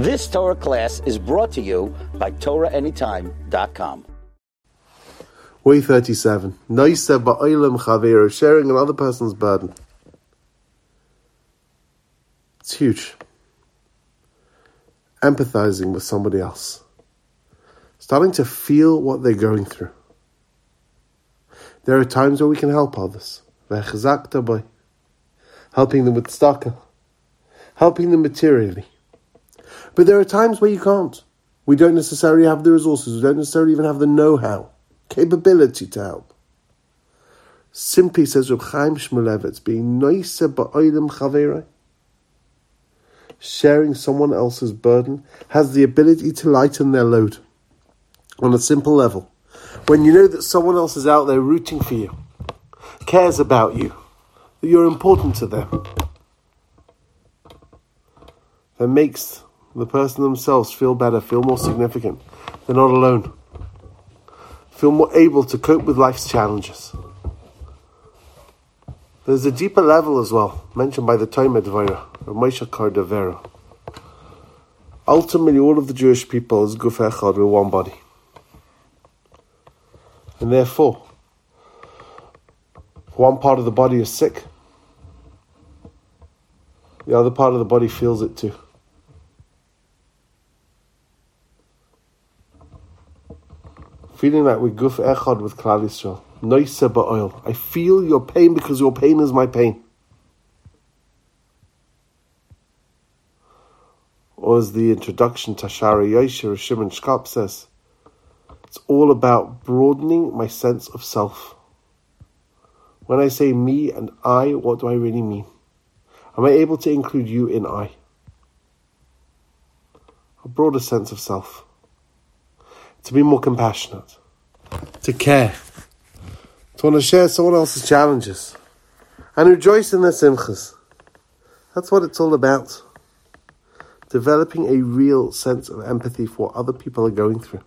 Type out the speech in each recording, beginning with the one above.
This Torah class is brought to you by TorahAnytime.com. Way 37. Naisa ba'ilam chavero, sharing another person's burden. It's huge. Empathizing with somebody else. Starting to feel what they're going through. There are times where we can help others. Helping them with tzedakah. Helping them materially. But there are times where you can't. We don't necessarily have the resources. We don't necessarily even have the know-how, capability to help. Simply says Reb Chaim Shmulevitz, being nicer ba'olim chaverei, sharing someone else's burden has the ability to lighten their load on a simple level. When you know that someone else is out there rooting for you, cares about you, that you're important to them, that makes the person themselves feel better, feel more significant. They're not alone. Feel more able to cope with life's challenges. There's a deeper level as well, mentioned by the Tomer Devorah, or Moshe Cordovero. Ultimately, all of the Jewish people is Guf Echad, with one body. And therefore, one part of the body is sick, the other part of the body feels it too. Feeling like we guf echad with Klal Yisrael. Noise oil. I feel your pain because your pain is my pain. Or as the introduction to Sha'arei Yosher Shimon Shkop says, it's all about broadening my sense of self. When I say me and I, what do I really mean? Am I able to include you in I? A broader sense of self to be more compassionate, to care, to want to share someone else's challenges, and rejoice in their simchas. That's what it's all about. Developing a real sense of empathy for what other people are going through.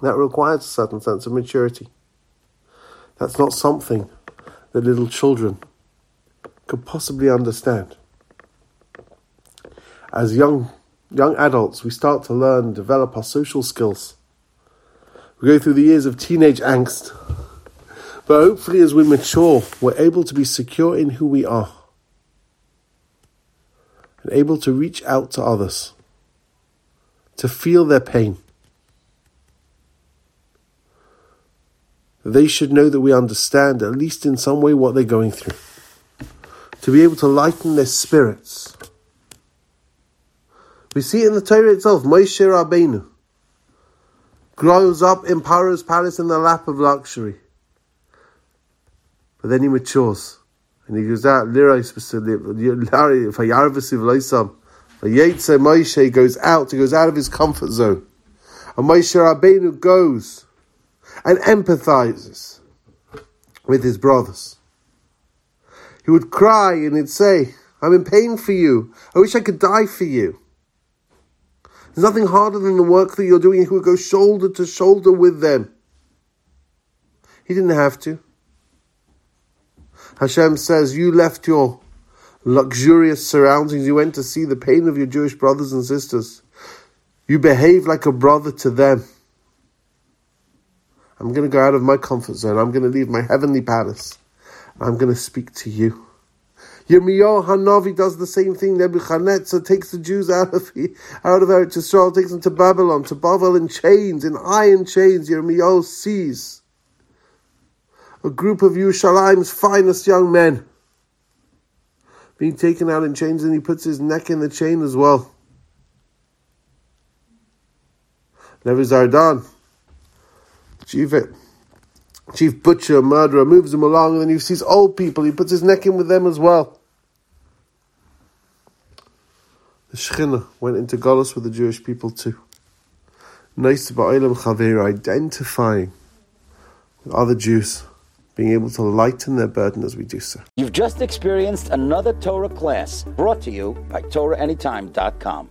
That requires a certain sense of maturity. That's not something that little children could possibly understand. As young young adults, we start to learn, and develop our social skills. We go through the years of teenage angst. But hopefully, as we mature, we're able to be secure in who we are and able to reach out to others, to feel their pain. They should know that we understand, at least in some way, what they're going through. To be able to lighten their spirits we see it in the Torah itself. Moshe Rabbeinu grows up in Paro's palace in the lap of luxury. But then he matures. And he goes out, Moshe goes out, he goes out of his comfort zone. And Moshe Rabbeinu goes and empathizes with his brothers. He would cry and he'd say, I'm in pain for you. I wish I could die for you. There's nothing harder than the work that you're doing. He would go shoulder to shoulder with them. He didn't have to. Hashem says, You left your luxurious surroundings. You went to see the pain of your Jewish brothers and sisters. You behaved like a brother to them. I'm going to go out of my comfort zone. I'm going to leave my heavenly palace. I'm going to speak to you. Yirmiyahu Hanavi does the same thing. Nebuchadnezzar takes the Jews out of out of Eretz Yisrael, takes them to Babylon, to Babel in chains, in iron chains. Yirmiyahu sees a group of Yerushalayim's finest young men being taken out in chains, and he puts his neck in the chain as well. Nebuzaradan, chief, chief butcher, murderer, moves him along, and then he sees old people. He puts his neck in with them as well. The Shekhinah went into Golos with the Jewish people too. Nice to Ba'ilam Chaver, identifying with other Jews, being able to lighten their burden as we do so. You've just experienced another Torah class brought to you by TorahAnytime.com.